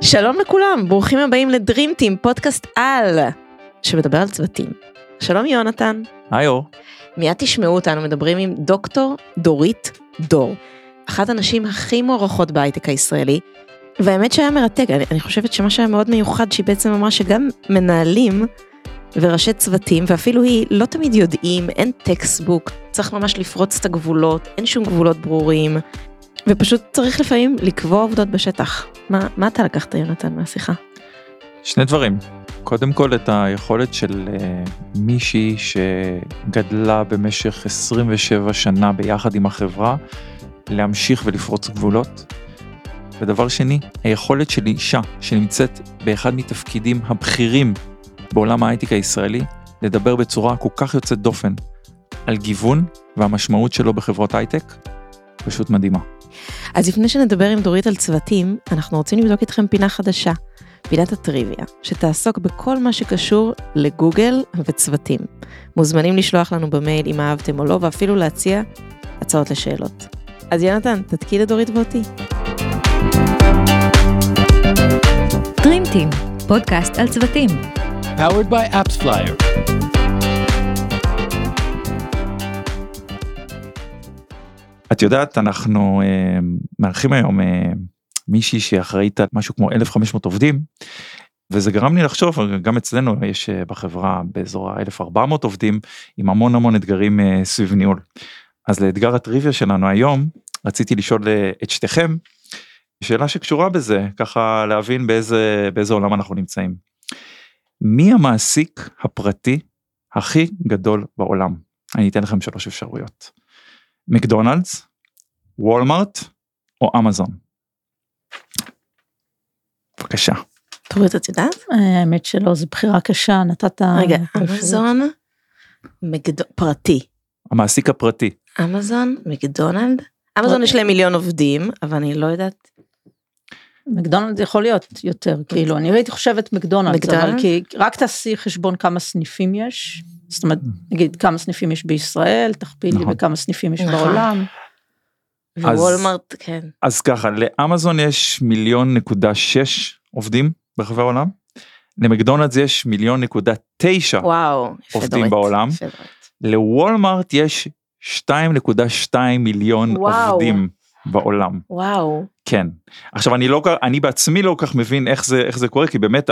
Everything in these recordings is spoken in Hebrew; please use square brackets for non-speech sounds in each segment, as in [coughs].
שלום לכולם, ברוכים הבאים לדרים טים, פודקאסט על, שמדבר על צוותים. שלום יונתן. היי אור. מיד תשמעו אותנו מדברים עם דוקטור דורית דור, אחת הנשים הכי מוערכות בהייטק הישראלי, והאמת שהיה מרתק, אני, אני חושבת שמה שהיה מאוד מיוחד שהיא בעצם אמרה שגם מנהלים וראשי צוותים, ואפילו היא לא תמיד יודעים, אין textbook, צריך ממש לפרוץ את הגבולות, אין שום גבולות ברורים, ופשוט צריך לפעמים לקבוע עובדות בשטח. מה, מה אתה לקחת יונתן מהשיחה? שני דברים. קודם כל את היכולת של uh, מישהי שגדלה במשך 27 שנה ביחד עם החברה, להמשיך ולפרוץ גבולות. ודבר שני, היכולת של אישה שנמצאת באחד מתפקידים הבכירים בעולם ההייטק הישראלי, לדבר בצורה כל כך יוצאת דופן על גיוון והמשמעות שלו בחברות הייטק, פשוט מדהימה. אז לפני שנדבר עם דורית על צוותים, אנחנו רוצים לבדוק איתכם פינה חדשה, פינת הטריוויה, שתעסוק בכל מה שקשור לגוגל וצוותים. מוזמנים לשלוח לנו במייל אם אהבתם או לא, ואפילו להציע הצעות לשאלות. אז יונתן, תתקיד את דורית ואותי. Dream פודקאסט על צוותים. Powered by AppsFlyer. את יודעת, אנחנו אה, מארחים היום אה, מישהי שאחראית על משהו כמו 1500 עובדים, וזה גרם לי לחשוב, גם אצלנו יש אה, בחברה באזור ה-1400 עובדים, עם המון המון אתגרים אה, סביב ניהול. אז לאתגר הטריוויה שלנו היום, רציתי לשאול אה, את שתיכם, שאלה שקשורה בזה, ככה להבין באיזה, באיזה עולם אנחנו נמצאים. מי המעסיק הפרטי הכי גדול בעולם? אני אתן לכם שלוש אפשרויות. מקדונלדס, וולמארט או אמזון. בבקשה. תוריד את יודעת? האמת שלא, זו בחירה קשה, נתת... רגע, אמזון, מקד... פרטי. המעסיק הפרטי. אמזון, מקדונלד. אמזון יש להם מיליון עובדים, אבל אני לא יודעת. מקדונלד יכול להיות יותר, כאילו, אני הייתי חושבת מקדונלד, אבל כי רק תעשי חשבון כמה סניפים יש, זאת אומרת, נגיד כמה סניפים יש בישראל, תכפילי נכון. בכמה סניפים יש נכון. בעולם. ווולמרט, כן. אז ככה, לאמזון יש מיליון נקודה שש עובדים ברחבי העולם, למקדונלדס יש מיליון נקודה תשע עובדים בעולם, לוולמרט יש 2.2 מיליון וואו. עובדים בעולם. וואו. כן. עכשיו אני לא אני בעצמי לא כל כך מבין איך זה איך זה קורה כי באמת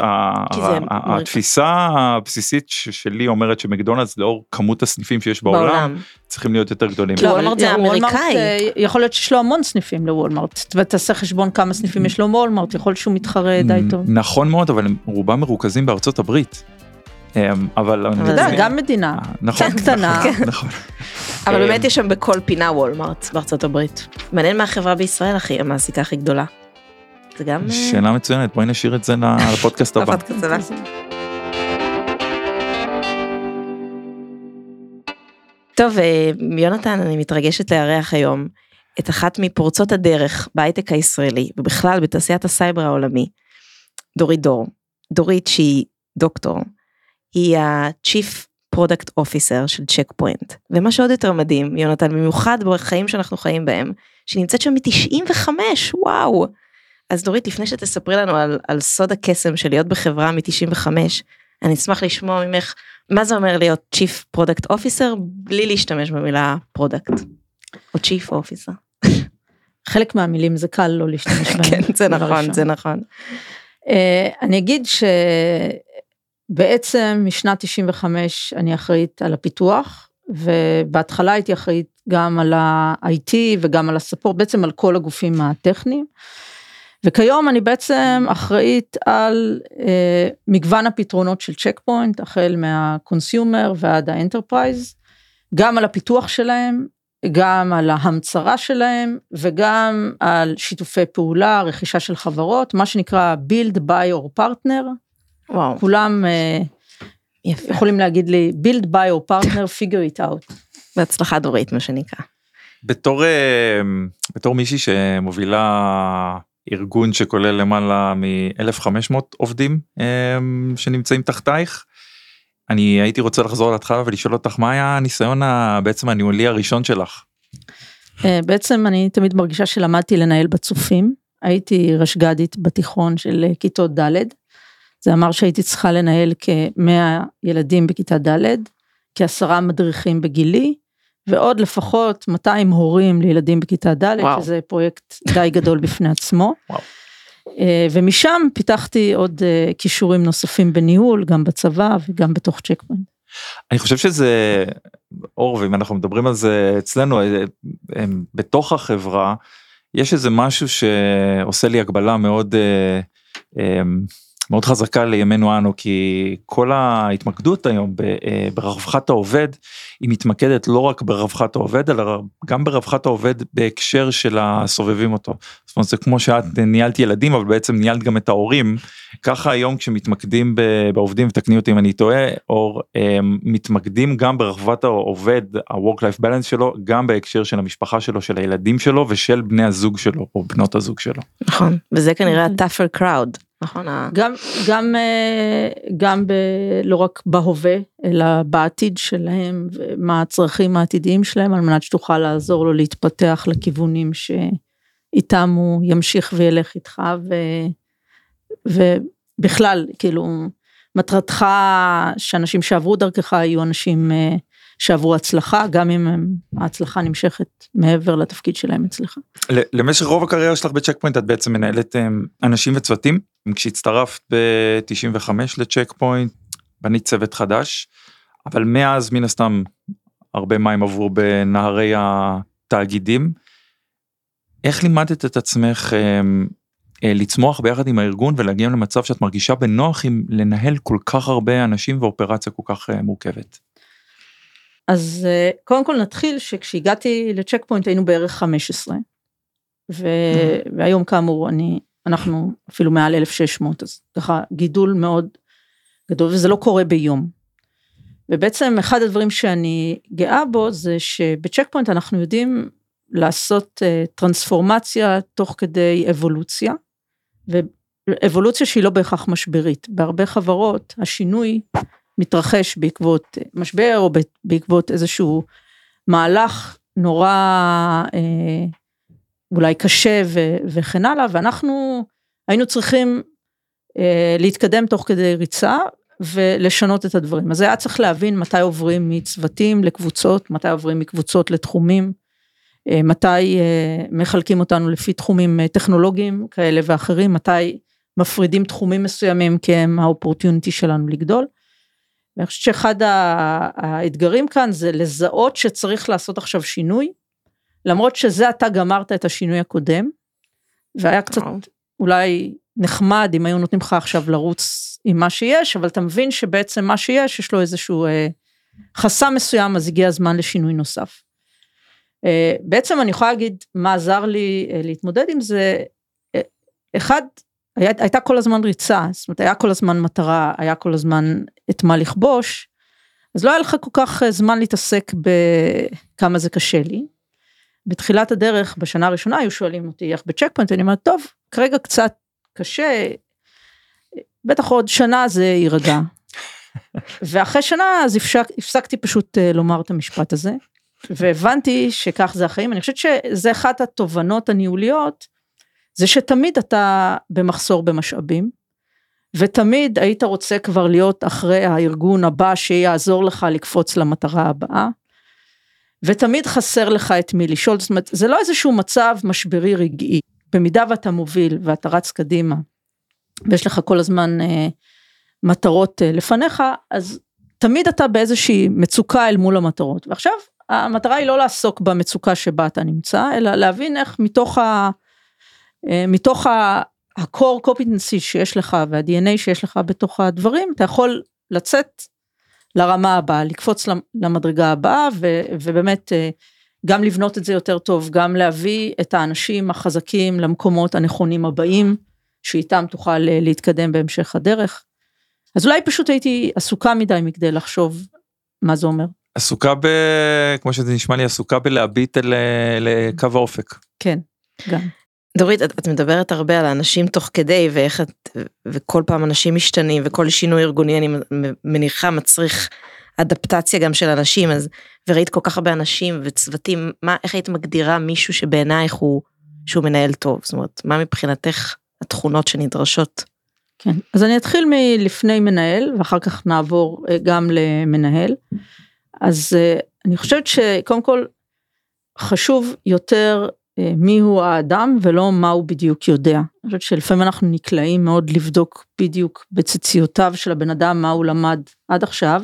כי זה התפיסה הבסיסית שלי אומרת שמקדונלדס לאור כמות הסניפים שיש בעולם, בעולם. צריכים להיות יותר גדולים. לא, וולמרט זה אמריקאי. יכול להיות שיש לו המון סניפים לוולמרט ותעשה חשבון כמה סניפים יש לו וולמרט יכול להיות שהוא מתחרה די טוב. נכון מאוד אבל הם רובם מרוכזים בארצות הברית. אמ, אבל אתה יודע, גם מדינה, אה, נכון, קטנה. נכון, נכון. אבל באמת יש שם בכל פינה וולמארט בארצות הברית. מעניין מה החברה בישראל הכי, המעסיקה הכי גדולה. זה גם... אה, שאלה מצוינת, בואי נשאיר את זה [laughs] לפודקאסט הבא. טוב, אה, יונתן, אני מתרגשת לארח היום את אחת מפורצות הדרך בהייטק הישראלי, ובכלל בתעשיית הסייבר העולמי, דורית דור. דורית שהיא דוקטור, היא ה-Chief Product Officer של צ'ק פוינט. ומה שעוד יותר מדהים, יונתן, במיוחד בחיים שאנחנו חיים בהם, שהיא נמצאת שם מ-95, וואו. אז דורית, לפני שתספרי לנו על, על סוד הקסם של להיות בחברה מ-95, אני אשמח לשמוע ממך מה זה אומר להיות Chief Product Officer בלי להשתמש במילה Product, או Chief Officer. חלק מהמילים זה קל לא להשתמש [laughs] בהם. כן, זה נכון, זה נכון. Uh, אני אגיד ש... בעצם משנת 95 אני אחראית על הפיתוח, ובהתחלה הייתי אחראית גם על ה-IT וגם על ה support, בעצם על כל הגופים הטכניים. וכיום אני בעצם אחראית על אה, מגוון הפתרונות של צ'ק פוינט, החל מה consumer ועד ה enterprise, גם על הפיתוח שלהם, גם על ההמצרה שלהם וגם על שיתופי פעולה, רכישה של חברות, מה שנקרא build, buy or partner, וואו. כולם אה, יפה. יכולים להגיד לי build by or partner figure it out. בהצלחה דורית מה שנקרא. בתור אה, בתור מישהי שמובילה ארגון שכולל למעלה מ-1500 עובדים אה, שנמצאים תחתייך. אני הייתי רוצה לחזור להתחלה ולשאול אותך מה היה הניסיון בעצם הניהולי הראשון שלך. בעצם אני תמיד מרגישה שלמדתי לנהל בצופים. הייתי רשג"דית בתיכון של כיתות ד'. זה אמר שהייתי צריכה לנהל כ-100 ילדים בכיתה ד', כעשרה מדריכים בגילי, ועוד לפחות 200 הורים לילדים בכיתה ד', וואו. שזה פרויקט די גדול בפני עצמו. [laughs] וואו. אה, ומשם פיתחתי עוד אה, כישורים נוספים בניהול, גם בצבא וגם בתוך צ'ק פוינט. אני חושב שזה אור ואם אנחנו מדברים על זה אצלנו אה, הם, בתוך החברה יש איזה משהו שעושה לי הגבלה מאוד אה, אה, מאוד חזקה לימינו אנו כי כל ההתמקדות היום אה, ברווחת העובד היא מתמקדת לא רק ברווחת העובד אלא גם ברווחת העובד בהקשר של הסובבים אותו. זאת אומרת זה כמו שאת ניהלת ילדים אבל בעצם ניהלת גם את ההורים ככה היום כשמתמקדים ב- בעובדים ותקני אותי אם אני טועה אור הם מתמקדים גם ברווחת העובד ה-work life balance שלו גם בהקשר של המשפחה שלו של הילדים שלו ושל בני הזוג שלו או בנות הזוג שלו. נכון, וזה כנראה אוקיי. ה-tougher crowd, נכון? גם, גם, אה, גם ב, לא רק בהווה, אלא בעתיד שלהם, ומה הצרכים העתידיים שלהם, על מנת שתוכל לעזור לו להתפתח לכיוונים שאיתם הוא ימשיך וילך איתך, ו, ובכלל, כאילו, מטרתך שאנשים שעברו דרכך יהיו אנשים אה, שעברו הצלחה, גם אם הם, ההצלחה נמשכת מעבר לתפקיד שלהם אצלך. למשך רוב הקריירה שלך בצ'ק פוינט את בעצם מנהלת הם, אנשים וצוותים כשהצטרפת ב-95 לצ'ק פוינט בנית צוות חדש אבל מאז מן הסתם הרבה מים עברו בנהרי התאגידים. איך לימדת את עצמך הם, אה, לצמוח ביחד עם הארגון ולהגיע למצב שאת מרגישה בנוח עם לנהל כל כך הרבה אנשים ואופרציה כל כך אה, מורכבת. אז אה, קודם כל נתחיל שכשהגעתי לצ'ק פוינט היינו בערך 15. ו... והיום כאמור אני, אנחנו אפילו מעל 1600 אז ככה גידול מאוד גדול וזה לא קורה ביום. ובעצם אחד הדברים שאני גאה בו זה שבצ'ק פוינט אנחנו יודעים לעשות uh, טרנספורמציה תוך כדי אבולוציה. ואבולוציה שהיא לא בהכרח משברית. בהרבה חברות השינוי מתרחש בעקבות משבר או בעקבות איזשהו מהלך נורא אה, אולי קשה ו, וכן הלאה ואנחנו היינו צריכים אה, להתקדם תוך כדי ריצה ולשנות את הדברים אז היה צריך להבין מתי עוברים מצוותים לקבוצות מתי עוברים מקבוצות לתחומים אה, מתי אה, מחלקים אותנו לפי תחומים אה, טכנולוגיים כאלה ואחרים מתי מפרידים תחומים מסוימים כי הם האופורטיוניטי שלנו לגדול. ואני חושבת שאחד האתגרים כאן זה לזהות שצריך לעשות עכשיו שינוי, למרות שזה אתה גמרת את השינוי הקודם, והיה קצת וואו. אולי נחמד אם היו נותנים לך עכשיו לרוץ עם מה שיש, אבל אתה מבין שבעצם מה שיש, יש לו איזשהו אה, חסם מסוים, אז הגיע הזמן לשינוי נוסף. אה, בעצם אני יכולה להגיד מה עזר לי אה, להתמודד עם זה, אה, אחד, היה, הייתה כל הזמן ריצה, זאת אומרת היה כל הזמן מטרה, היה כל הזמן את מה לכבוש, אז לא היה לך כל כך אה, זמן להתעסק בכמה זה קשה לי. בתחילת הדרך, בשנה הראשונה היו שואלים אותי איך בצ'ק פוינט, אני אומרת, טוב, כרגע קצת קשה, בטח עוד שנה זה יירגע. [laughs] ואחרי שנה אז הפסק, הפסקתי פשוט אה, לומר את המשפט הזה, והבנתי שכך זה החיים, אני חושבת שזה אחת התובנות הניהוליות, זה שתמיד אתה במחסור במשאבים, ותמיד היית רוצה כבר להיות אחרי הארגון הבא שיעזור לך לקפוץ למטרה הבאה, ותמיד חסר לך את מי לשאול, זאת אומרת, זה לא איזשהו מצב משברי רגעי, במידה ואתה מוביל ואתה רץ קדימה, ויש לך כל הזמן אה, מטרות אה, לפניך, אז תמיד אתה באיזושהי מצוקה אל מול המטרות, ועכשיו המטרה היא לא לעסוק במצוקה שבה אתה נמצא, אלא להבין איך מתוך ה... אה, מתוך ה-core competency שיש לך וה-DNA שיש לך בתוך הדברים, אתה יכול לצאת לרמה הבאה, לקפוץ למדרגה הבאה ו- ובאמת אה, גם לבנות את זה יותר טוב, גם להביא את האנשים החזקים למקומות הנכונים הבאים, שאיתם תוכל אה, להתקדם בהמשך הדרך. אז אולי פשוט הייתי עסוקה מדי מכדי לחשוב מה זה אומר. עסוקה ב... כמו שזה נשמע לי עסוקה בלהביט אל לקו האופק. כן, גם. דורית, את, את מדברת הרבה על האנשים תוך כדי ואיך את, וכל פעם אנשים משתנים וכל שינוי ארגוני אני מניחה מצריך אדפטציה גם של אנשים, אז, וראית כל כך הרבה אנשים וצוותים, מה, איך היית מגדירה מישהו שבעינייך הוא, שהוא מנהל טוב? זאת אומרת, מה מבחינתך התכונות שנדרשות? כן, אז אני אתחיל מלפני מנהל ואחר כך נעבור אה, גם למנהל. אז אה, אני חושבת שקודם כל חשוב יותר מיהו האדם ולא מה הוא בדיוק יודע. אני חושבת שלפעמים אנחנו נקלעים מאוד לבדוק בדיוק בציציותיו של הבן אדם מה הוא למד עד עכשיו.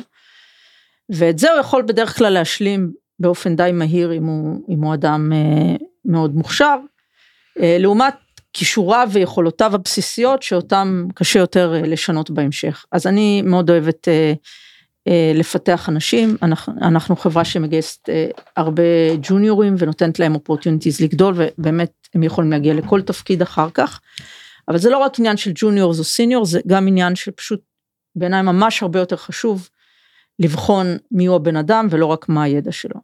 ואת זה הוא יכול בדרך כלל להשלים באופן די מהיר אם הוא, אם הוא אדם מאוד מוכשר. לעומת כישוריו ויכולותיו הבסיסיות שאותם קשה יותר לשנות בהמשך. אז אני מאוד אוהבת אה, לפתח אנשים, אנחנו, אנחנו חברה שמגייסת אה, הרבה ג'וניורים ונותנת להם אופורטיוניטיז לגדול ובאמת הם יכולים להגיע לכל תפקיד אחר כך. אבל זה לא רק עניין של ג'וניורס או סיניור זה גם עניין שפשוט בעיניי ממש הרבה יותר חשוב לבחון מי הוא הבן אדם ולא רק מה הידע שלו.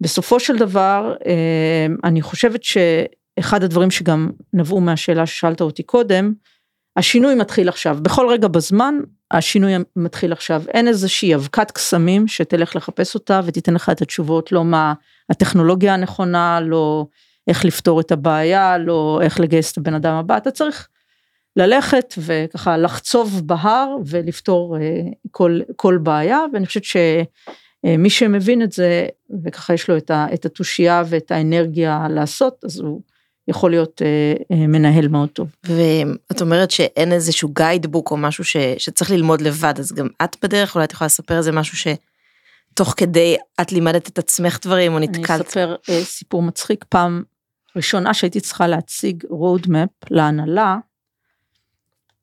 בסופו של דבר אה, אני חושבת שאחד הדברים שגם נבעו מהשאלה ששאלת אותי קודם השינוי מתחיל עכשיו בכל רגע בזמן השינוי מתחיל עכשיו, אין איזושהי אבקת קסמים שתלך לחפש אותה ותיתן לך את התשובות, לא מה הטכנולוגיה הנכונה, לא איך לפתור את הבעיה, לא איך לגייס את הבן אדם הבא, אתה צריך ללכת וככה לחצוב בהר ולפתור אה, כל, כל בעיה, ואני חושבת שמי שמבין את זה, וככה יש לו את התושייה ואת האנרגיה לעשות, אז הוא יכול להיות אה, אה, מנהל מאוד טוב. ואת אומרת שאין איזשהו גיידבוק או משהו ש, שצריך ללמוד לבד, אז גם את בדרך, אולי את יכולה לספר איזה משהו שתוך כדי את לימדת את עצמך דברים או נתקלת. אני אספר אה, סיפור מצחיק, פעם ראשונה שהייתי צריכה להציג roadmap להנהלה,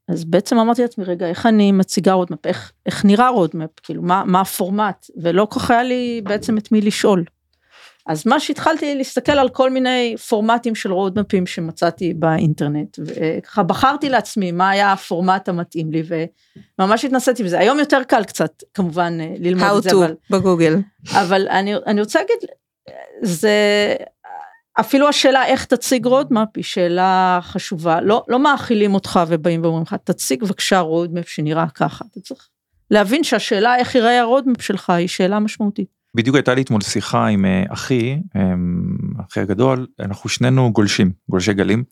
אז בעצם אמרתי לעצמי, רגע, איך אני מציגה roadmap, איך, איך נראה roadmap, כאילו, מה, מה הפורמט, ולא כל כך היה לי בעצם את מי לשאול. אז מה שהתחלתי להסתכל על כל מיני פורמטים של רודמפים שמצאתי באינטרנט וככה בחרתי לעצמי מה היה הפורמט המתאים לי וממש התנסיתי בזה. היום יותר קל קצת כמובן אה, ללמוד How את זה to אבל בגוגל. אבל אני, אני רוצה להגיד זה אפילו השאלה איך תציג roadmap היא שאלה חשובה. לא לא מאכילים אותך ובאים ואומרים לך תציג בבקשה roadmap שנראה ככה. אתה צריך להבין שהשאלה איך ייראה ה roadmap שלך היא שאלה משמעותית. בדיוק הייתה לי אתמול שיחה עם אה, אחי, אמ, אחי הגדול, אנחנו שנינו גולשים, גולשי גלים,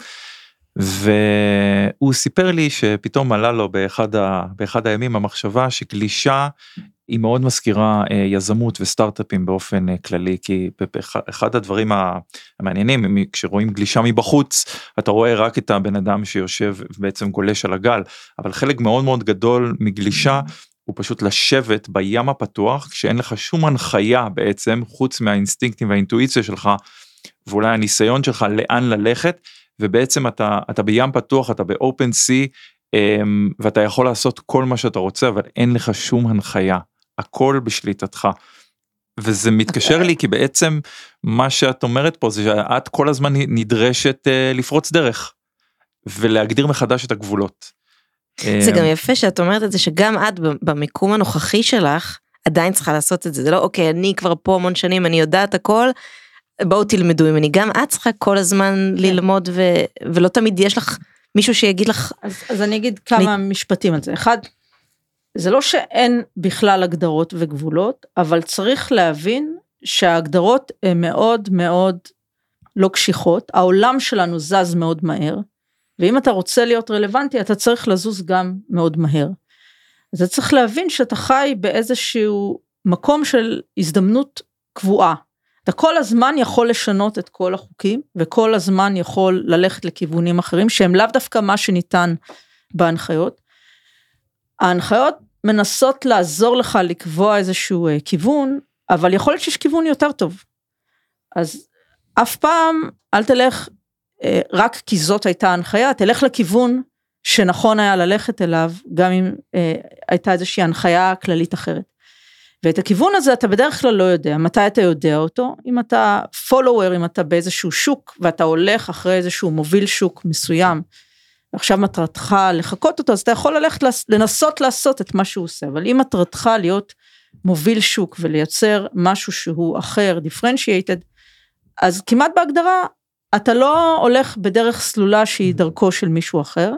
והוא סיפר לי שפתאום עלה לו באחד, ה, באחד הימים המחשבה שגלישה היא מאוד מזכירה אה, יזמות וסטארט-אפים באופן אה, כללי, כי אחד הדברים המעניינים, כשרואים גלישה מבחוץ, אתה רואה רק את הבן אדם שיושב ובעצם גולש על הגל, אבל חלק מאוד מאוד גדול מגלישה הוא פשוט לשבת בים הפתוח כשאין לך שום הנחיה בעצם חוץ מהאינסטינקטים והאינטואיציה שלך ואולי הניסיון שלך לאן ללכת ובעצם אתה אתה בים פתוח אתה באופן סי אמ, ואתה יכול לעשות כל מה שאתה רוצה אבל אין לך שום הנחיה הכל בשליטתך. וזה מתקשר לי כי בעצם מה שאת אומרת פה זה שאת כל הזמן נדרשת uh, לפרוץ דרך ולהגדיר מחדש את הגבולות. זה גם יפה שאת אומרת את זה שגם את במיקום הנוכחי שלך עדיין צריכה לעשות את זה זה לא אוקיי אני כבר פה המון שנים אני יודעת הכל בואו תלמדו ממני גם את צריכה כל הזמן כן. ללמוד ו, ולא תמיד יש לך מישהו שיגיד לך. אז, אז אני אגיד כמה אני... משפטים על זה אחד זה לא שאין בכלל הגדרות וגבולות אבל צריך להבין שההגדרות הן מאוד מאוד לא קשיחות העולם שלנו זז מאוד מהר ואם אתה רוצה להיות רלוונטי אתה צריך לזוז גם מאוד מהר. אז אתה צריך להבין שאתה חי באיזשהו מקום של הזדמנות קבועה. אתה כל הזמן יכול לשנות את כל החוקים וכל הזמן יכול ללכת לכיוונים אחרים שהם לאו דווקא מה שניתן בהנחיות. ההנחיות מנסות לעזור לך לקבוע איזשהו אה, כיוון אבל יכול להיות שיש כיוון יותר טוב. אז אף פעם אל תלך רק כי זאת הייתה הנחיה, תלך לכיוון שנכון היה ללכת אליו, גם אם אה, הייתה איזושהי הנחיה כללית אחרת. ואת הכיוון הזה אתה בדרך כלל לא יודע, מתי אתה יודע אותו? אם אתה פולוור, אם אתה באיזשהו שוק ואתה הולך אחרי איזשהו מוביל שוק מסוים, ועכשיו מטרתך לחקות אותו, אז אתה יכול ללכת לנסות לעשות את מה שהוא עושה, אבל אם מטרתך להיות מוביל שוק ולייצר משהו שהוא אחר, דיפרנציאטד, אז כמעט בהגדרה אתה לא הולך בדרך סלולה שהיא דרכו של מישהו אחר,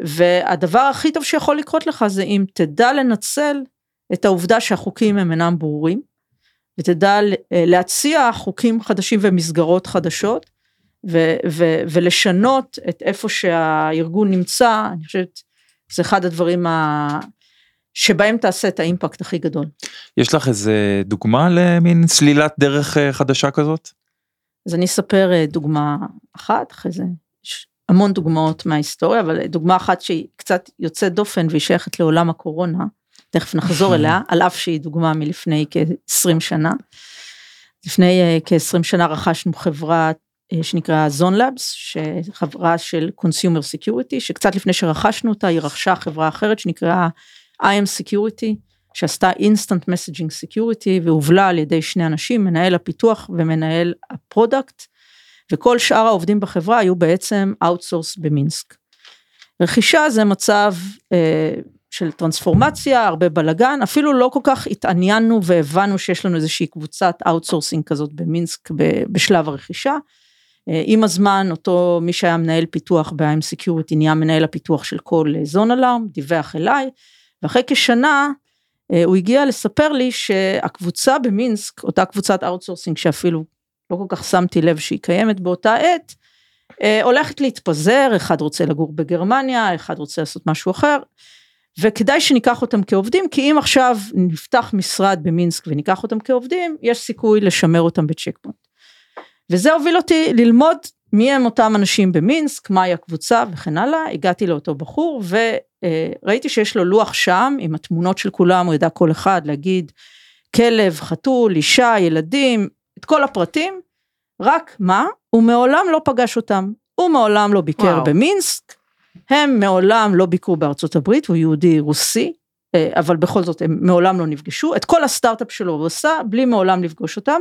והדבר הכי טוב שיכול לקרות לך זה אם תדע לנצל את העובדה שהחוקים הם אינם ברורים, ותדע אה, להציע חוקים חדשים ומסגרות חדשות, ו- ו- ולשנות את איפה שהארגון נמצא, אני חושבת זה אחד הדברים ה- שבהם תעשה את האימפקט הכי גדול. יש לך איזה דוגמה למין סלילת דרך אה, חדשה כזאת? אז אני אספר אה, דוגמה אחת, אחרי זה יש המון דוגמאות מההיסטוריה, אבל דוגמה אחת שהיא קצת יוצאת דופן והיא שייכת לעולם הקורונה, תכף נחזור אליה, [laughs] על אף שהיא דוגמה מלפני כ-20 שנה. לפני אה, כ-20 שנה רכשנו חברה אה, שנקרא Zone Labs, שחברה של consumer security, שקצת לפני שרכשנו אותה היא רכשה חברה אחרת שנקראה IM Security, שעשתה instant messaging security והובלה על ידי שני אנשים, מנהל הפיתוח ומנהל ה product, וכל שאר העובדים בחברה היו בעצם outsource במינסק. רכישה זה מצב אה, של טרנספורמציה, הרבה בלאגן, אפילו לא כל כך התעניינו והבנו שיש לנו איזושהי קבוצת outsourcing כזאת במינסק בשלב הרכישה. אה, עם הזמן אותו מי שהיה מנהל פיתוח ב-IM Security נהיה מנהל הפיתוח של כל ZoneAlarm, דיווח אליי, ואחרי כשנה אה, הוא הגיע לספר לי שהקבוצה במינסק, אותה קבוצת outsourcing שאפילו לא כל כך שמתי לב שהיא קיימת באותה עת, אה, הולכת להתפזר, אחד רוצה לגור בגרמניה, אחד רוצה לעשות משהו אחר, וכדאי שניקח אותם כעובדים, כי אם עכשיו נפתח משרד במינסק וניקח אותם כעובדים, יש סיכוי לשמר אותם בצ'ק פוינט. וזה הוביל אותי ללמוד מי הם אותם אנשים במינסק, מהי הקבוצה וכן הלאה, הגעתי לאותו בחור וראיתי שיש לו לוח שם עם התמונות של כולם, הוא ידע כל אחד להגיד כלב, חתול, אישה, ילדים, את כל הפרטים, רק מה, הוא מעולם לא פגש אותם, הוא מעולם לא ביקר וואו. במינסק, הם מעולם לא ביקרו בארצות הברית, הוא יהודי רוסי, אה, אבל בכל זאת הם מעולם לא נפגשו, את כל הסטארט-אפ שלו הוא עשה בלי מעולם לפגוש אותם,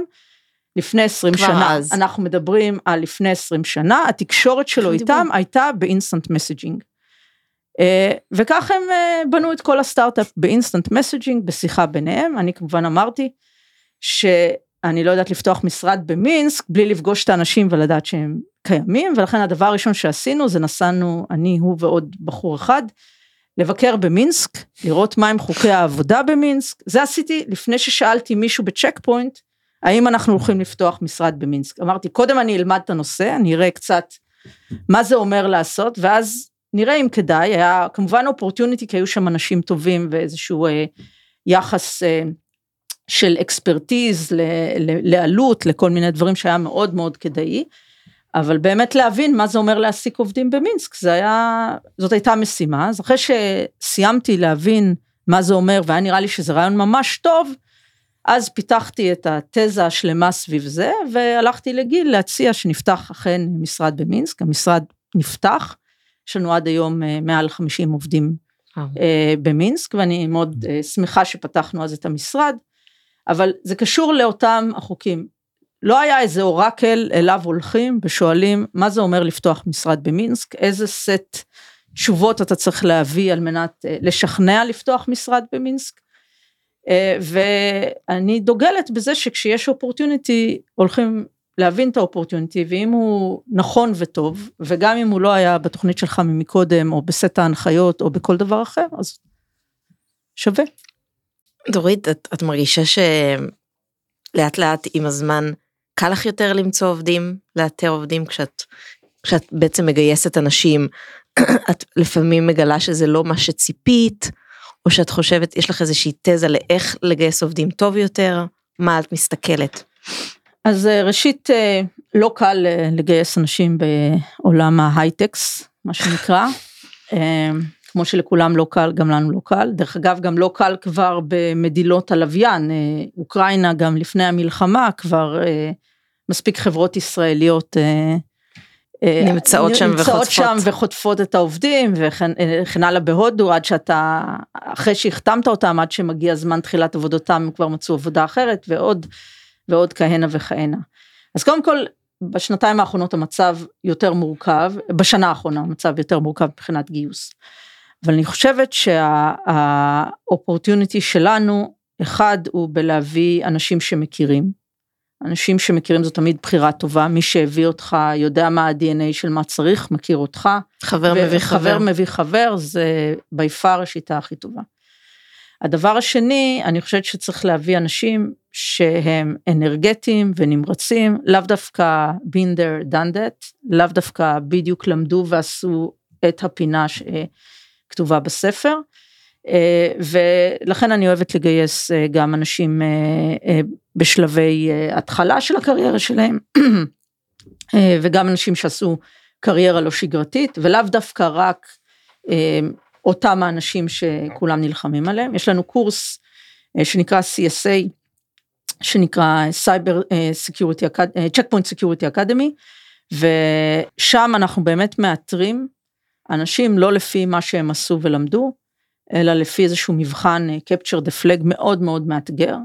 לפני 20 שנה, אז. אנחנו מדברים על לפני 20 שנה, התקשורת שלו איתם הייתה ב instant messaging. אה, וכך הם אה, בנו את כל הסטארט-אפ ב instant messaging, בשיחה ביניהם, אני כמובן אמרתי שאני לא יודעת לפתוח משרד במינסק בלי לפגוש את האנשים ולדעת שהם קיימים, ולכן הדבר הראשון שעשינו זה נסענו, אני, הוא ועוד בחור אחד, לבקר במינסק, לראות מהם חוקי העבודה במינסק, זה עשיתי לפני ששאלתי מישהו בצ'ק פוינט, האם אנחנו הולכים לפתוח משרד במינסק? אמרתי, קודם אני אלמד את הנושא, אני אראה קצת מה זה אומר לעשות, ואז נראה אם כדאי, היה כמובן אופורטיוניטי, כי היו שם אנשים טובים ואיזשהו אה, יחס אה, של אקספרטיז ל, ל, לעלות, לכל מיני דברים שהיה מאוד מאוד כדאי, אבל באמת להבין מה זה אומר להעסיק עובדים במינסק, זה היה, זאת הייתה משימה, אז אחרי שסיימתי להבין מה זה אומר, והיה נראה לי שזה רעיון ממש טוב, אז פיתחתי את התזה השלמה סביב זה, והלכתי לגיל להציע שנפתח אכן משרד במינסק, המשרד נפתח, יש לנו עד היום אה, מעל 50 עובדים oh. במינסק, ואני מאוד אה, שמחה שפתחנו אז את המשרד, אבל זה קשור לאותם החוקים. לא היה איזה אורקל אליו הולכים ושואלים מה זה אומר לפתוח משרד במינסק, איזה סט תשובות אתה צריך להביא על מנת לשכנע לפתוח משרד במינסק. ואני דוגלת בזה שכשיש אופורטיוניטי הולכים להבין את האופורטיוניטי ואם הוא נכון וטוב וגם אם הוא לא היה בתוכנית שלך ממקודם או בסט ההנחיות או בכל דבר אחר אז שווה. דורית את, את מרגישה שלאט לאט עם הזמן קל לך יותר למצוא עובדים לאתר עובדים כשאת כשאת בעצם מגייסת אנשים את לפעמים מגלה שזה לא מה שציפית. או שאת חושבת, יש לך איזושהי תזה לאיך לגייס עובדים טוב יותר? מה את מסתכלת? אז אה, ראשית, אה, לא קל אה, לגייס אנשים בעולם ההייטקס, מה שנקרא. [laughs] כמו שלכולם לא קל, גם לנו לא קל. דרך אגב, גם לא קל כבר במדינות הלוויין. אוקראינה, גם לפני המלחמה, כבר מספיק חברות ישראליות נמצאות שם נמצאות וחוטפות. שם וחוטפות את העובדים וכן אה, הלאה בהודו עד שאתה אחרי שהחתמת אותם עד שמגיע זמן תחילת עבודתם הם כבר מצאו עבודה אחרת ועוד ועוד כהנה וכהנה. אז קודם כל בשנתיים האחרונות המצב יותר מורכב בשנה האחרונה המצב יותר מורכב מבחינת גיוס. אבל אני חושבת שהאופורטיוניטי שלנו אחד הוא בלהביא אנשים שמכירים אנשים שמכירים זו תמיד בחירה טובה, מי שהביא אותך יודע מה ה-DNA של מה צריך, מכיר אותך. חבר מביא חבר. חבר מביא חבר, זה בי פאר השיטה הכי טובה. הדבר השני, אני חושבת שצריך להביא אנשים שהם אנרגטיים ונמרצים, לאו דווקא been there done that, לאו דווקא בדיוק למדו ועשו את הפינה שכתובה בספר. אה, ולכן אני אוהבת לגייס אה, גם אנשים אה, בשלבי התחלה של הקריירה שלהם, [clears throat] וגם אנשים שעשו קריירה לא שגרתית, ולאו דווקא רק אותם האנשים שכולם נלחמים עליהם. יש לנו קורס שנקרא CSA, שנקרא Cyber Security, Checkpoint Security Academy, ושם אנחנו באמת מאתרים אנשים לא לפי מה שהם עשו ולמדו, אלא לפי איזשהו מבחן אה, capture the flag מאוד מאוד מאתגר.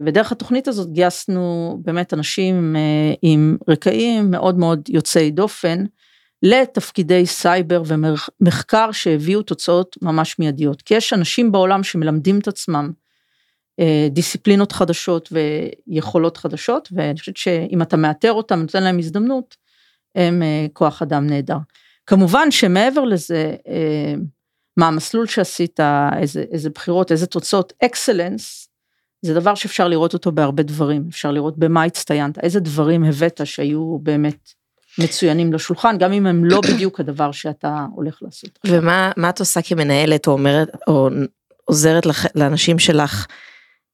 ודרך התוכנית הזאת גייסנו באמת אנשים אה, עם רקעים מאוד מאוד יוצאי דופן לתפקידי סייבר ומחקר שהביאו תוצאות ממש מיידיות. כי יש אנשים בעולם שמלמדים את עצמם אה, דיסציפלינות חדשות ויכולות חדשות, ואני חושבת שאם אתה מאתר אותם, נותן להם הזדמנות, הם כוח אדם נהדר. כמובן שמעבר לזה, מה המסלול שעשית, איזה, איזה בחירות, איזה תוצאות, אקסלנס, זה דבר שאפשר לראות אותו בהרבה דברים, אפשר לראות במה הצטיינת, איזה דברים הבאת שהיו באמת מצוינים לשולחן, גם אם הם לא [coughs] בדיוק הדבר שאתה הולך לעשות. ומה את עושה כמנהלת או אומרת, או עוזרת לך, לאנשים שלך,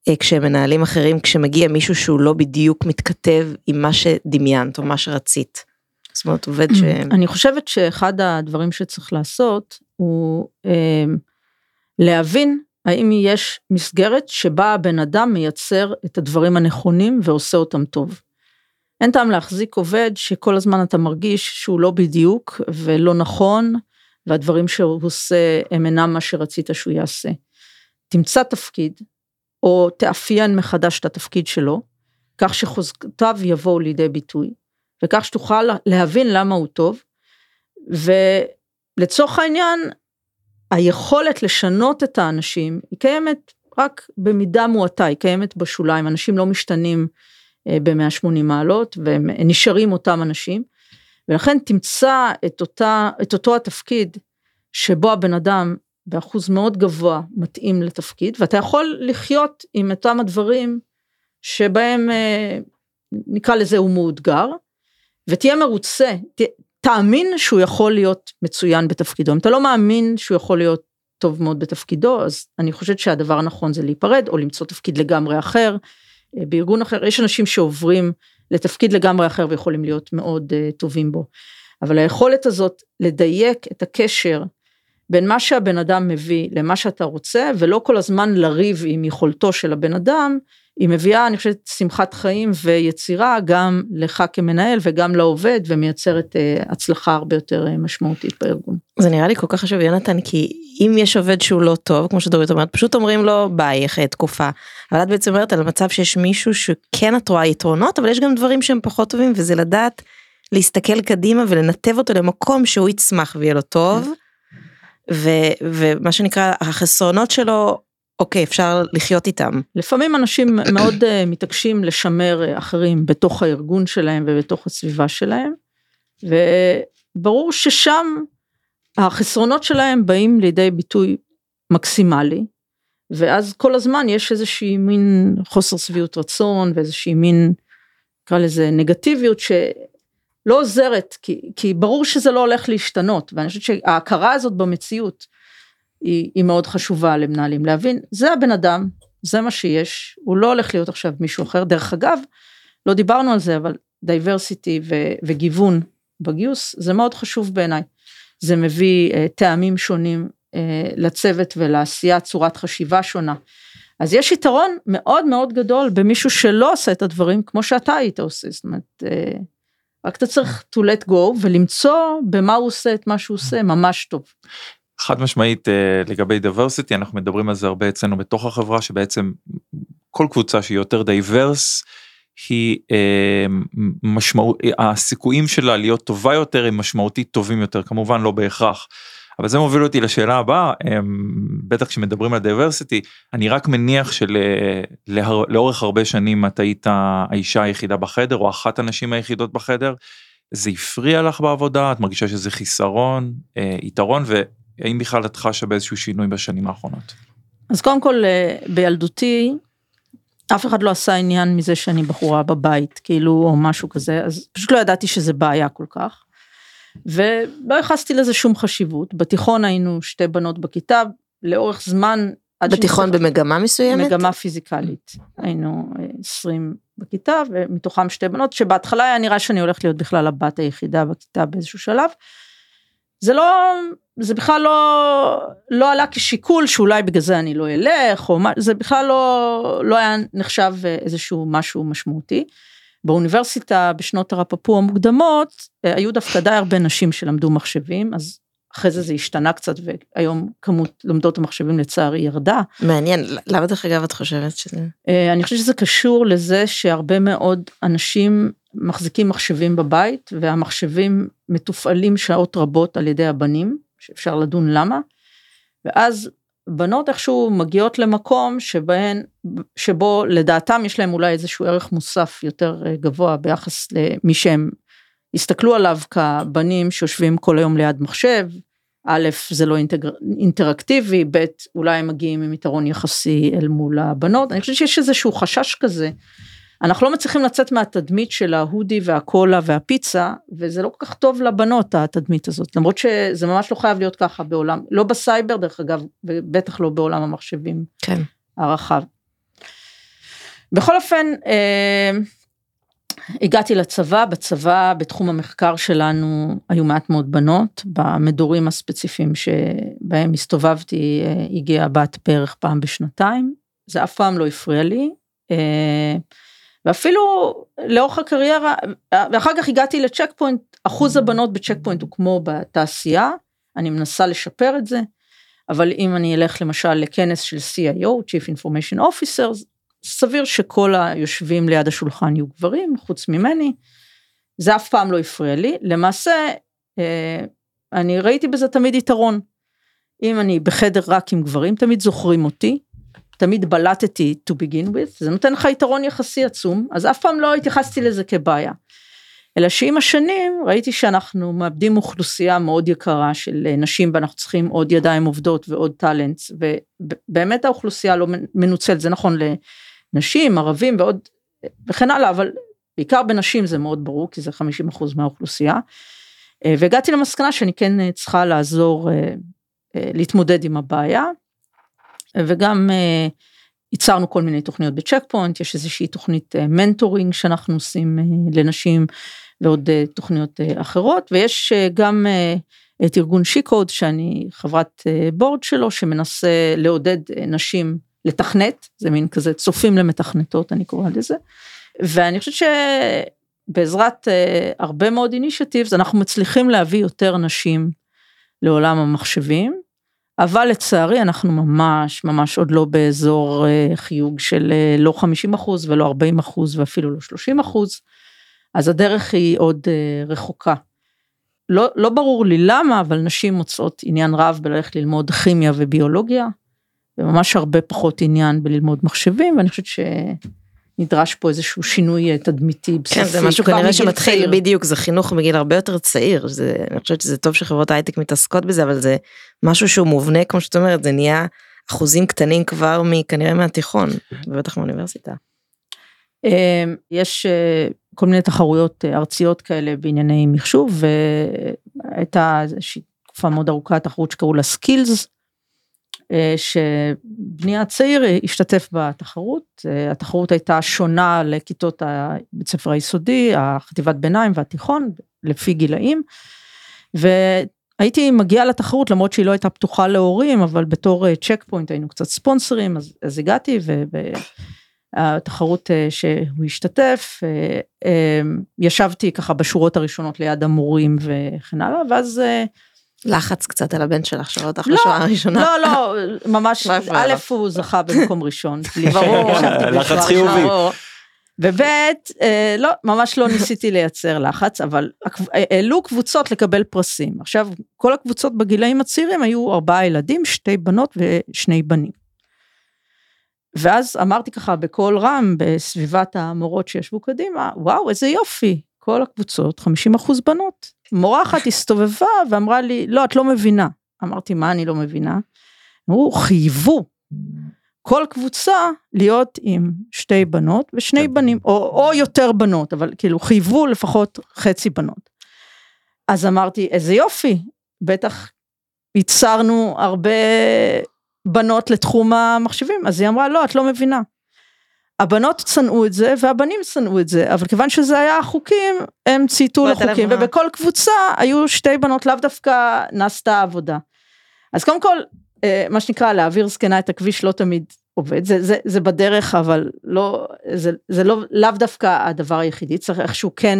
אה, כשהם מנהלים אחרים, כשמגיע מישהו שהוא לא בדיוק מתכתב עם מה שדמיינת או מה שרצית? זאת אומרת, עובד ש... [clears throat] אני חושבת שאחד הדברים שצריך לעשות, הוא אה, להבין האם יש מסגרת שבה הבן אדם מייצר את הדברים הנכונים ועושה אותם טוב. אין טעם להחזיק עובד שכל הזמן אתה מרגיש שהוא לא בדיוק ולא נכון, והדברים שהוא עושה הם אינם מה שרצית שהוא יעשה. תמצא תפקיד, או תאפיין מחדש את התפקיד שלו, כך שחוזקותיו יבואו לידי ביטוי, וכך שתוכל להבין למה הוא טוב, לצורך העניין, היכולת לשנות את האנשים היא קיימת רק במידה מועטה, היא קיימת בשוליים, אנשים לא משתנים אה, ב-180 מעלות והם נשארים אותם אנשים, ולכן תמצא את, אותה, את אותו התפקיד שבו הבן אדם באחוז מאוד גבוה מתאים לתפקיד, ואתה יכול לחיות עם אותם הדברים שבהם אה, נקרא לזה הוא מאותגר, ותהיה מרוצה, תאמין שהוא יכול להיות מצוין בתפקידו. אם אתה לא מאמין שהוא יכול להיות טוב מאוד בתפקידו, אז אני חושבת שהדבר הנכון זה להיפרד, או למצוא תפקיד לגמרי אחר, אה, בארגון אחר. יש אנשים שעוברים לתפקיד לגמרי אחר ויכולים להיות מאוד uh, טובים בו. אבל היכולת הזאת לדייק את הקשר בין מה שהבן אדם מביא למה שאתה רוצה, ולא כל הזמן לריב עם יכולתו של הבן אדם, היא מביאה, אני חושבת, שמחת חיים ויצירה גם לך כמנהל וגם לעובד, ומייצרת uh, הצלחה הרבה יותר uh, משמעותית בארגון. זה נראה לי כל כך חשוב, יונתן, כי אם יש עובד שהוא לא טוב, כמו שדורית אומרת, פשוט אומרים לו ביי אחרי תקופה. אבל את בעצם אומרת על מצב שיש מישהו שכן את רואה יתרונות, אבל יש גם דברים שהם פחות טובים, וזה לדעת להסתכל קדימה ולנתב אותו למקום שהוא יצמח ויהיה לו טוב. ו, ומה שנקרא החסרונות שלו אוקיי אפשר לחיות איתם. לפעמים אנשים מאוד uh, מתעקשים לשמר uh, אחרים בתוך הארגון שלהם ובתוך הסביבה שלהם וברור ששם החסרונות שלהם באים לידי ביטוי מקסימלי ואז כל הזמן יש איזושהי מין חוסר שביעות רצון ואיזושהי מין נקרא לזה נגטיביות שלא עוזרת כי, כי ברור שזה לא הולך להשתנות ואני חושבת שההכרה הזאת במציאות היא, היא מאוד חשובה למנהלים להבין זה הבן אדם זה מה שיש הוא לא הולך להיות עכשיו מישהו אחר דרך אגב לא דיברנו על זה אבל diversity וגיוון בגיוס זה מאוד חשוב בעיניי זה מביא אה, טעמים שונים אה, לצוות ולעשייה צורת חשיבה שונה. אז יש יתרון מאוד מאוד גדול במישהו שלא עושה את הדברים כמו שאתה היית עושה, זאת אומרת, אה, רק אתה צריך to let go ולמצוא במה הוא עושה את מה שהוא עושה ממש טוב. חד משמעית אה, לגבי diversity אנחנו מדברים על זה הרבה אצלנו בתוך החברה שבעצם כל קבוצה שהיא יותר diverse היא אה, משמעות הסיכויים שלה להיות טובה יותר הם משמעותית טובים יותר כמובן לא בהכרח. אבל זה מוביל אותי לשאלה הבאה אה, בטח כשמדברים על diversity אני רק מניח שלאורך הרבה שנים את היית האישה היחידה בחדר או אחת הנשים היחידות בחדר. זה הפריע לך בעבודה את מרגישה שזה חיסרון יתרון ו... האם בכלל את חשה באיזשהו שינוי בשנים האחרונות? אז קודם כל אה, בילדותי אף אחד לא עשה עניין מזה שאני בחורה בבית כאילו או משהו כזה אז פשוט לא ידעתי שזה בעיה כל כך. ולא ייחסתי לזה שום חשיבות בתיכון היינו שתי בנות בכיתה לאורך זמן. עד בתיכון שנפתח- במגמה מסוימת? מגמה פיזיקלית היינו אה, 20 בכיתה ומתוכם שתי בנות שבהתחלה היה נראה שאני הולכת להיות בכלל הבת היחידה בכיתה באיזשהו שלב. זה לא זה בכלל לא לא עלה כשיקול שאולי בגלל זה אני לא אלך או מה זה בכלל לא לא היה נחשב אה, איזשהו משהו משמעותי. באוניברסיטה בשנות הרפפו המוקדמות אה, היו דווקא די הרבה נשים שלמדו מחשבים אז אחרי זה זה השתנה קצת והיום כמות לומדות המחשבים לצערי ירדה. מעניין, למה דרך אגב את חושבת שזה... אה, אני חושבת שזה קשור לזה שהרבה מאוד אנשים מחזיקים מחשבים בבית והמחשבים מתופעלים שעות רבות על ידי הבנים שאפשר לדון למה. ואז בנות איכשהו מגיעות למקום שבהן שבו לדעתם יש להם אולי איזשהו ערך מוסף יותר אה, גבוה ביחס למי שהם הסתכלו עליו כבנים שיושבים כל היום ליד מחשב. א', זה לא אינטגר... אינטראקטיבי, ב', אולי הם מגיעים עם יתרון יחסי אל מול הבנות, אני חושבת שיש איזשהו חשש כזה. אנחנו לא מצליחים לצאת מהתדמית של ההודי והקולה והפיצה, וזה לא כל כך טוב לבנות התדמית הזאת, למרות שזה ממש לא חייב להיות ככה בעולם, לא בסייבר דרך אגב, ובטח לא בעולם המחשבים כן. הרחב. בכל אופן, אה, הגעתי לצבא, בצבא בתחום המחקר שלנו היו מעט מאוד בנות, במדורים הספציפיים שבהם הסתובבתי אה, הגיעה בת בערך פעם בשנתיים, זה אף פעם לא הפריע לי, אה, ואפילו לאורך הקריירה, ואחר כך הגעתי לצ'ק פוינט, אחוז הבנות בצ'ק פוינט הוא כמו בתעשייה, אני מנסה לשפר את זה, אבל אם אני אלך למשל לכנס של CIO, Chief Information Officers, סביר שכל היושבים ליד השולחן יהיו גברים, חוץ ממני. זה אף פעם לא הפריע לי. למעשה, אה, אני ראיתי בזה תמיד יתרון. אם אני בחדר רק עם גברים, תמיד זוכרים אותי, תמיד בלטתי to begin with, זה נותן לך יתרון יחסי עצום, אז אף פעם לא התייחסתי לזה כבעיה. אלא שעם השנים ראיתי שאנחנו מאבדים אוכלוסייה מאוד יקרה של אה, נשים ואנחנו צריכים עוד ידיים עובדות ועוד talents ובאמת האוכלוסייה לא מנוצלת. זה נכון לנשים ערבים ועוד וכן הלאה אבל בעיקר בנשים זה מאוד ברור כי זה 50% מהאוכלוסייה. אה, והגעתי למסקנה שאני כן אה, צריכה לעזור להתמודד עם הבעיה וגם ייצרנו כל מיני תוכניות בצ'ק פוינט יש איזושהי תוכנית mentoring שאנחנו עושים לנשים ועוד תוכניות אחרות ויש גם את ארגון שיקוד שאני חברת בורד שלו שמנסה לעודד נשים לתכנת זה מין כזה צופים למתכנתות אני קוראה לזה ואני חושבת שבעזרת הרבה מאוד אינישטיבס אנחנו מצליחים להביא יותר נשים לעולם המחשבים אבל לצערי אנחנו ממש ממש עוד לא באזור חיוג של לא 50 אחוז ולא 40 אחוז ואפילו לא 30 אחוז. אז הדרך היא עוד רחוקה. לא, לא ברור לי למה, אבל נשים מוצאות עניין רב בללכת ללמוד כימיה וביולוגיה, וממש הרבה פחות עניין בללמוד מחשבים, ואני חושבת שנדרש פה איזשהו שינוי תדמיתי בסיסי. כן, זה משהו כנראה שמתחיל, צעיר. בדיוק, זה חינוך בגיל הרבה יותר צעיר, זה, אני חושבת שזה טוב שחברות הייטק מתעסקות בזה, אבל זה משהו שהוא מובנה, כמו שאת אומרת, זה נהיה אחוזים קטנים כבר מכנראה מהתיכון, ובטח מהאוניברסיטה. יש כל מיני תחרויות ארציות כאלה בענייני מחשוב והייתה איזושהי תקופה מאוד ארוכה תחרות שקראו לה סקילס שבני הצעיר השתתף בתחרות התחרות הייתה שונה לכיתות בית ספר היסודי החטיבת ביניים והתיכון לפי גילאים. והייתי מגיעה לתחרות למרות שהיא לא הייתה פתוחה להורים אבל בתור צ'ק פוינט היינו קצת ספונסרים אז, אז הגעתי ו... התחרות שהוא השתתף, ישבתי ככה בשורות הראשונות ליד המורים וכן הלאה, ואז... לחץ קצת על הבן שלך, שואל אותך לשורה הראשונה. לא, לא, ממש, א', הוא זכה במקום ראשון, [laughs] ברור, לחץ חיובי. וב', לא, ממש לא ניסיתי לייצר לחץ, אבל העלו קבוצות לקבל פרסים. עכשיו, כל הקבוצות בגילאים הצעירים היו ארבעה ילדים, שתי בנות ושני בנים. ואז אמרתי ככה בקול רם בסביבת המורות שישבו קדימה, וואו איזה יופי, כל הקבוצות 50 אחוז בנות. מורה אחת הסתובבה ואמרה לי, לא את לא מבינה. אמרתי מה אני לא מבינה? אמרו חייבו כל קבוצה להיות עם שתי בנות ושני. בנים, או, או יותר בנות, אבל כאילו חייבו לפחות חצי בנות. אז אמרתי, איזה יופי, בטח ייצרנו הרבה בנות לתחום המחשבים. אז היא אמרה, לא, את לא מבינה. הבנות שנאו את זה והבנים שנאו את זה, אבל כיוון שזה היה החוקים, הם צייתו לחוקים. ובכל קבוצה היו שתי בנות, לאו דווקא נעשתה עבודה. אז קודם כל, אה, מה שנקרא, להעביר זקנה את הכביש לא תמיד עובד, זה, זה, זה בדרך, אבל לא, זה, זה לא, לאו דווקא הדבר היחידי, צריך איכשהו כן,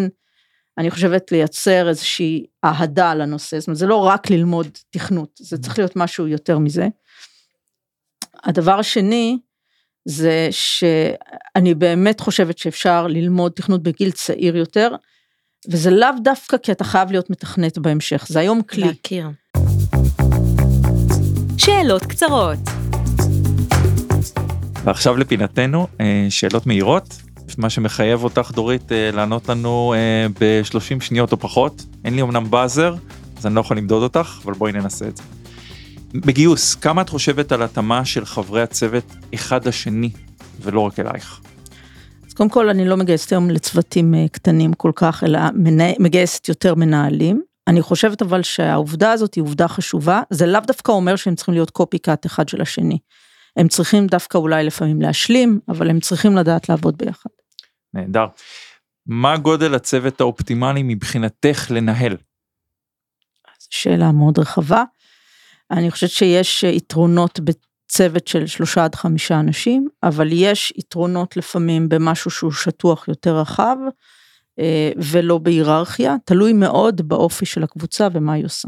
אני חושבת, לייצר איזושהי אהדה לנושא, זאת אומרת, זה לא רק ללמוד תכנות, זה צריך להיות משהו יותר מזה. הדבר השני, זה שאני באמת חושבת שאפשר ללמוד תכנות בגיל צעיר יותר, וזה לאו דווקא כי אתה חייב להיות מתכנת בהמשך, זה היום כלי. להכיר. שאלות קצרות. ועכשיו לפינתנו אה, שאלות מהירות מה שמחייב אותך דורית אה, לענות לנו אה, ב-30 שניות או פחות אין לי אמנם באזר אז אני לא יכול למדוד אותך אבל בואי ננסה את זה. בגיוס כמה את חושבת על התאמה של חברי הצוות אחד לשני ולא רק אלייך. אז קודם כל אני לא מגייסת היום לצוותים אה, קטנים כל כך, אלא מגייסת יותר מנהלים. אני חושבת אבל שהעובדה הזאת היא עובדה חשובה, זה לאו דווקא אומר שהם צריכים להיות קופי קאט אחד של השני. הם צריכים דווקא אולי לפעמים להשלים, אבל הם צריכים לדעת לעבוד ביחד. נהדר. מה גודל הצוות האופטימלי מבחינתך לנהל? שאלה מאוד רחבה. אני חושבת שיש יתרונות בצוות של שלושה עד חמישה אנשים, אבל יש יתרונות לפעמים במשהו שהוא שטוח יותר רחב, אה, ולא בהיררכיה, תלוי מאוד באופי של הקבוצה ומה היא עושה.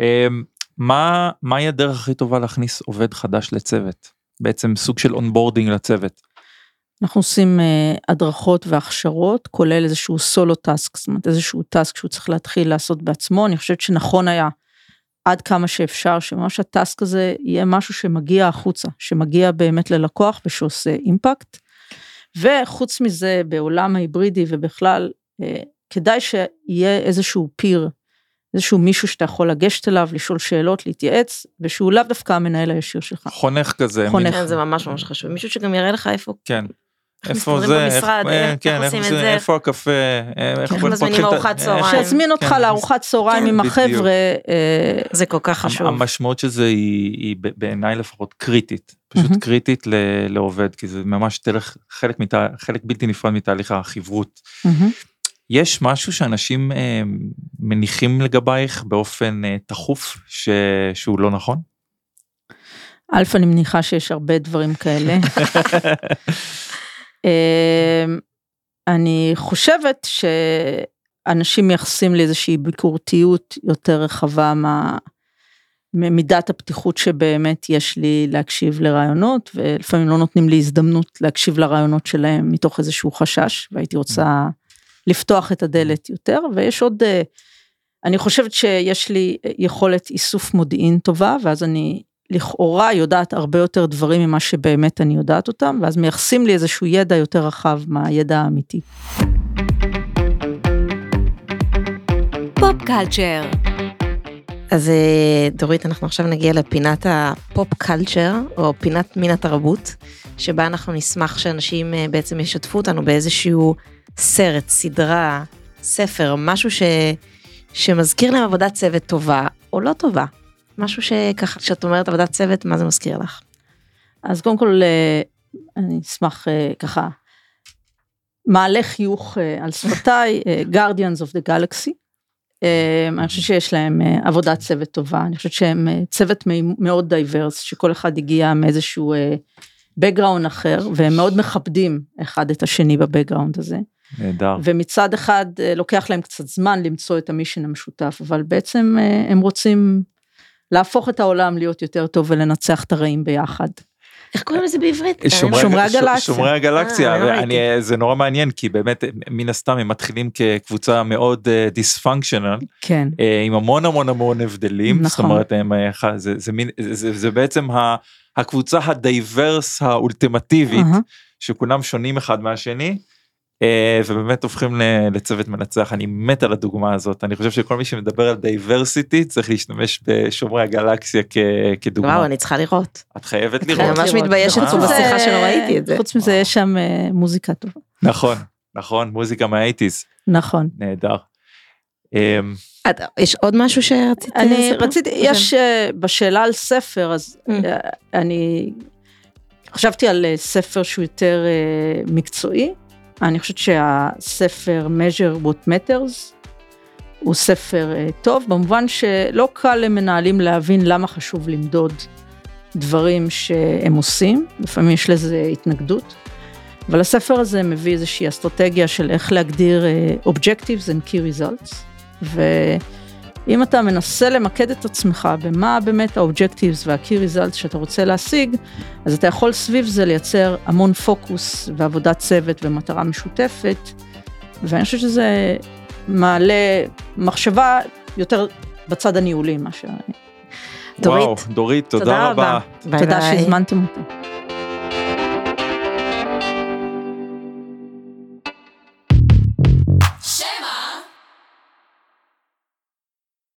אמ, מה מהי הדרך הכי טובה להכניס עובד חדש לצוות? בעצם סוג של onboarding לצוות. אנחנו עושים אה, הדרכות והכשרות, כולל איזשהו solo task, זאת אומרת איזשהו task שהוא צריך להתחיל לעשות בעצמו, אני חושבת שנכון היה עד כמה שאפשר, שממש ה task הזה יהיה משהו שמגיע החוצה, שמגיע באמת ללקוח ושעושה impact. וחוץ מזה, בעולם ההיברידי ובכלל, אה, כדאי שיהיה איזשהו פיר, איזשהו מישהו שאתה יכול לגשת אליו, לשאול שאלות, להתייעץ, ושהוא לאו דווקא המנהל הישיר שלך. חונך כזה. חונך. מין- כן, זה ממש ממש חשוב. מישהו שגם יראה לך איפה, כן. איפה זה, במשרד, אה, איך- כן, איך עושים את זה, זה. איפה הקפה, אה, איך איך בוא מזמינים ארוחת אה, צהריים. שיזמין אותך כן, לארוחת צהריים כן, עם בדיוק. החבר'ה, אה, זה כל כך חשוב. המשמעות של זה היא, בעיניי לפחות קריטית, פשוט. קריטית ל- לעובד, כי זה ממש דרך, חלק, בלתי נפרד מתהליך החברות. יש משהו שאנשים אה, מניחים לגבייך באופן אה, תכוף ש, שהוא לא נכון? א', אני מניחה שיש הרבה דברים כאלה. [laughs] אמ, אני חושבת שאנשים מייחסים לי איזושהי ביקורתיות יותר רחבה מה... ממידת הפתיחות שבאמת יש לי להקשיב לרעיונות, ולפעמים לא נותנים לי הזדמנות להקשיב לרעיונות שלהם מתוך איזשהו חשש, והייתי רוצה לפתוח את הדלת יותר, ויש עוד, אה, אני חושבת שיש לי יכולת איסוף מודיעין טובה, ואז אני לכאורה יודעת הרבה יותר דברים ממה שבאמת אני יודעת אותם, ואז מייחסים לי איזשהו ידע יותר רחב מהידע האמיתי. Pop culture. אז אה, דורית, אנחנו עכשיו נגיע לפינת ה pop culture, או פינת מין התרבות, שבה אנחנו נשמח שאנשים אה, בעצם ישתפו אותנו באיזשהו סרט, סדרה, ספר, משהו ש... שמזכיר להם עבודת צוות טובה או לא טובה. משהו שככה, כשאת אומרת עבודת צוות, מה זה מזכיר לך? אז קודם כל, אה, אני אשמח אה, ככה, מעלה חיוך אה, על שפתיי, Guardians of the Galaxy. אני חושבת שיש להם עבודת צוות טובה, אני חושבת שהם צוות מאוד diverse, שכל אחד הגיע מאיזשהו background אחר, והם מאוד מכבדים אחד את השני ב background הזה. נהדר. ומצד אחד לוקח להם קצת זמן למצוא את ה mission המשותף, אבל בעצם הם רוצים להפוך את העולם להיות יותר טוב ולנצח את הרעים ביחד. איך קוראים לזה בעברית? שומרי ש- הגלקסיה. שומרי הגלקסיה, אה, לא ואני, זה נורא מעניין כי באמת מן הסתם הם מתחילים כקבוצה מאוד dysfunctional כן. עם המון המון המון הבדלים, זאת נכון. אומרת הם, אה, זה, זה, מין, זה, זה בעצם ה, הקבוצה ה diverse האולטימטיבית אהה. שכולם שונים אחד מהשני. אה, ובאמת הופכים לצוות מנצח אני מת על הדוגמה הזאת אני חושב שכל מי שמדבר על diversity צריך להשתמש בשומרי הגלקסיה כ- כדוגמה וואו אני צריכה לראות. את חייבת אני לראות ממש לראות. מתביישת אה. פה בשיחה שלא ראיתי את זה. חוץ מזה יש שם אה, מוזיקה טובה. נכון נכון מוזיקה מהאייטיז נכון. נהדר. אמ, את- יש עוד משהו שרצית? אני לספר? רציתי, יש אה, בשאלה על ספר, אז Mm. אה, אני חשבתי על אה, ספר שהוא יותר אה, מקצועי. אני חושבת שהספר measure what matters הוא ספר אה, טוב, במובן שלא קל למנהלים להבין למה חשוב למדוד דברים שהם עושים, לפעמים יש לזה התנגדות. אבל הספר הזה מביא איזושהי אסטרטגיה של איך להגדיר אה, Objectives and Key Results. ואם אתה מנסה למקד את עצמך במה באמת ה-Objectives וה-Key Results שאתה רוצה להשיג, אז אתה יכול סביב זה לייצר המון פוקוס ועבודת צוות ומטרה משותפת, ואני חושבת שזה מעלה מחשבה יותר בצד הניהולי מאשר... דורית, וואו, דורית תודה תודה רבה. רבה. ביי תודה ביי. שהזמנתם אותי.